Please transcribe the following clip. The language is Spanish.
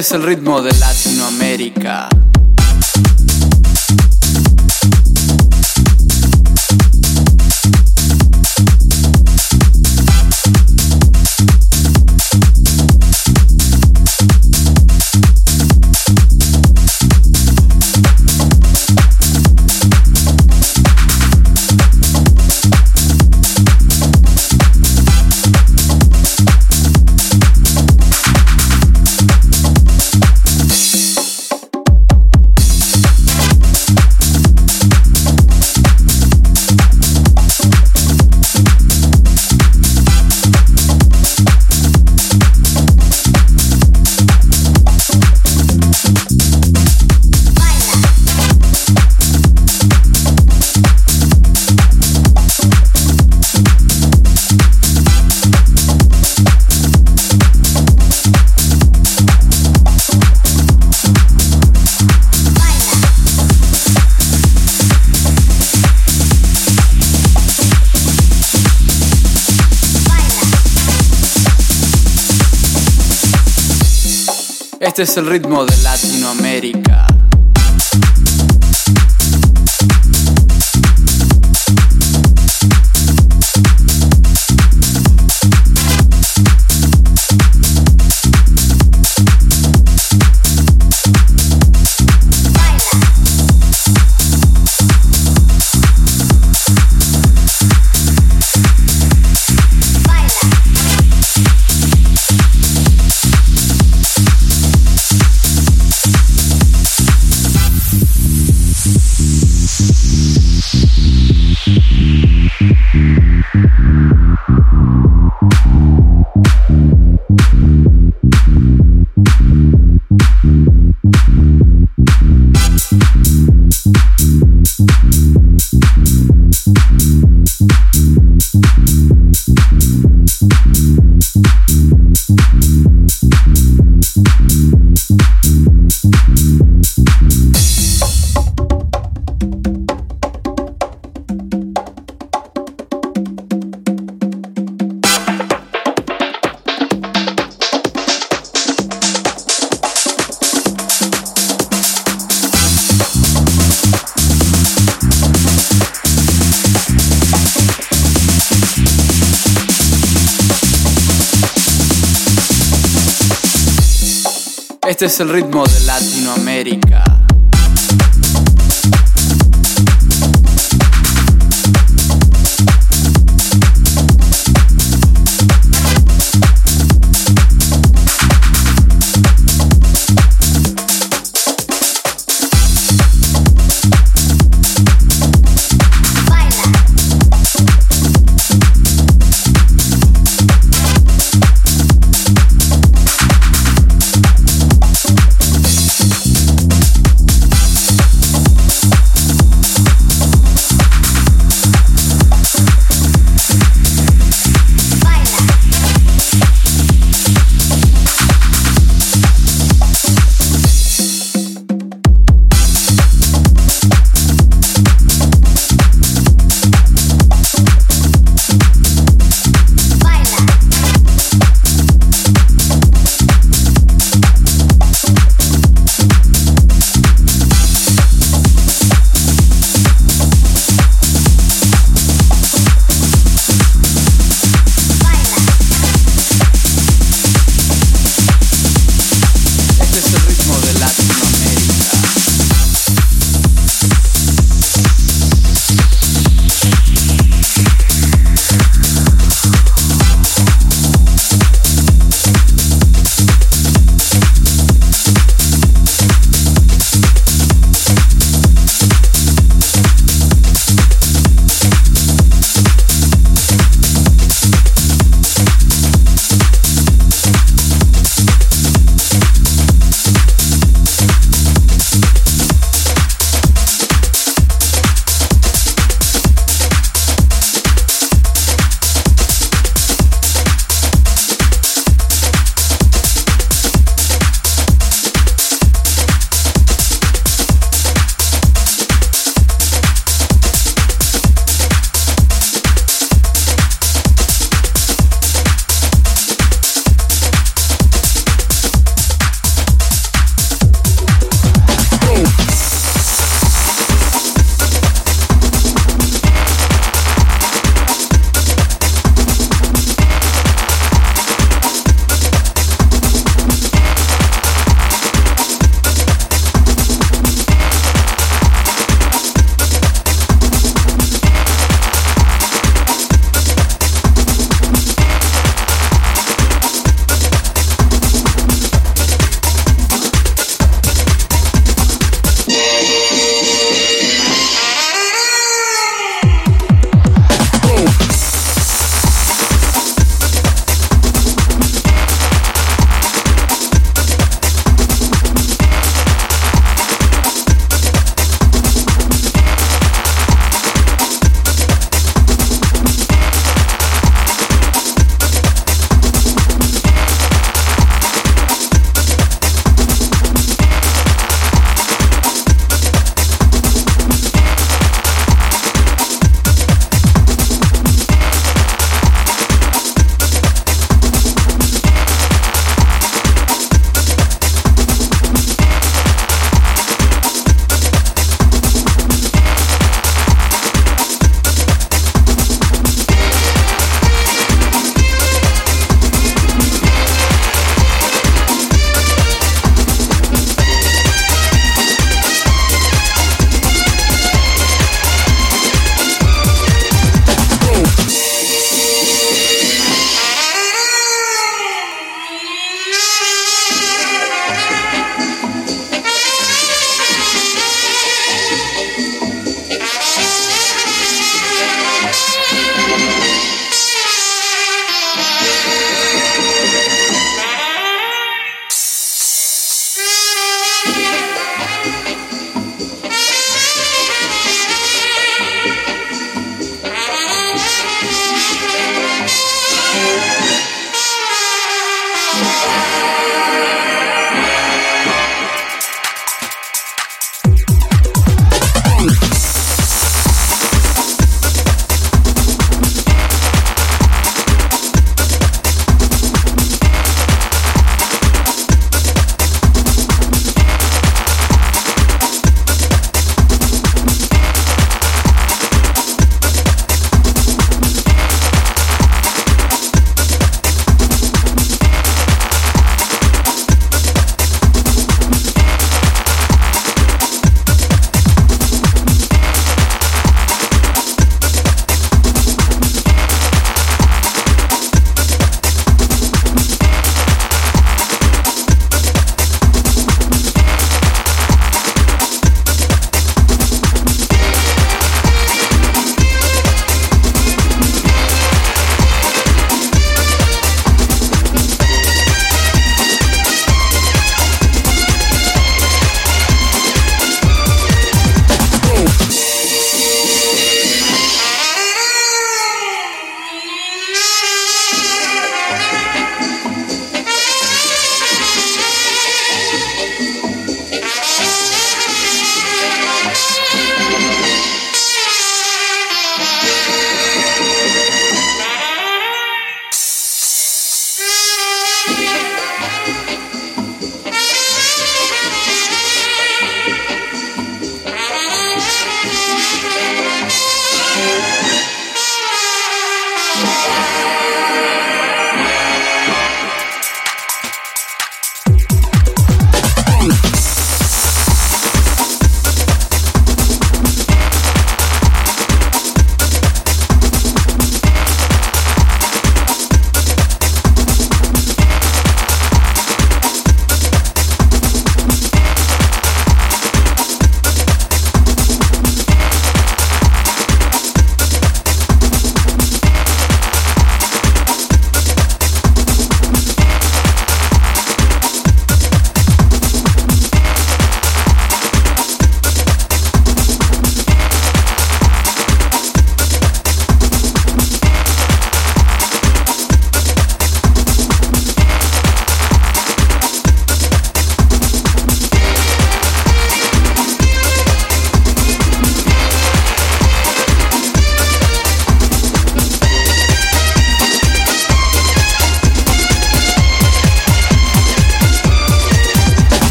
es el ritmo de Latinoamérica. Este es el ritmo de Latinoamérica. Este es el ritmo de.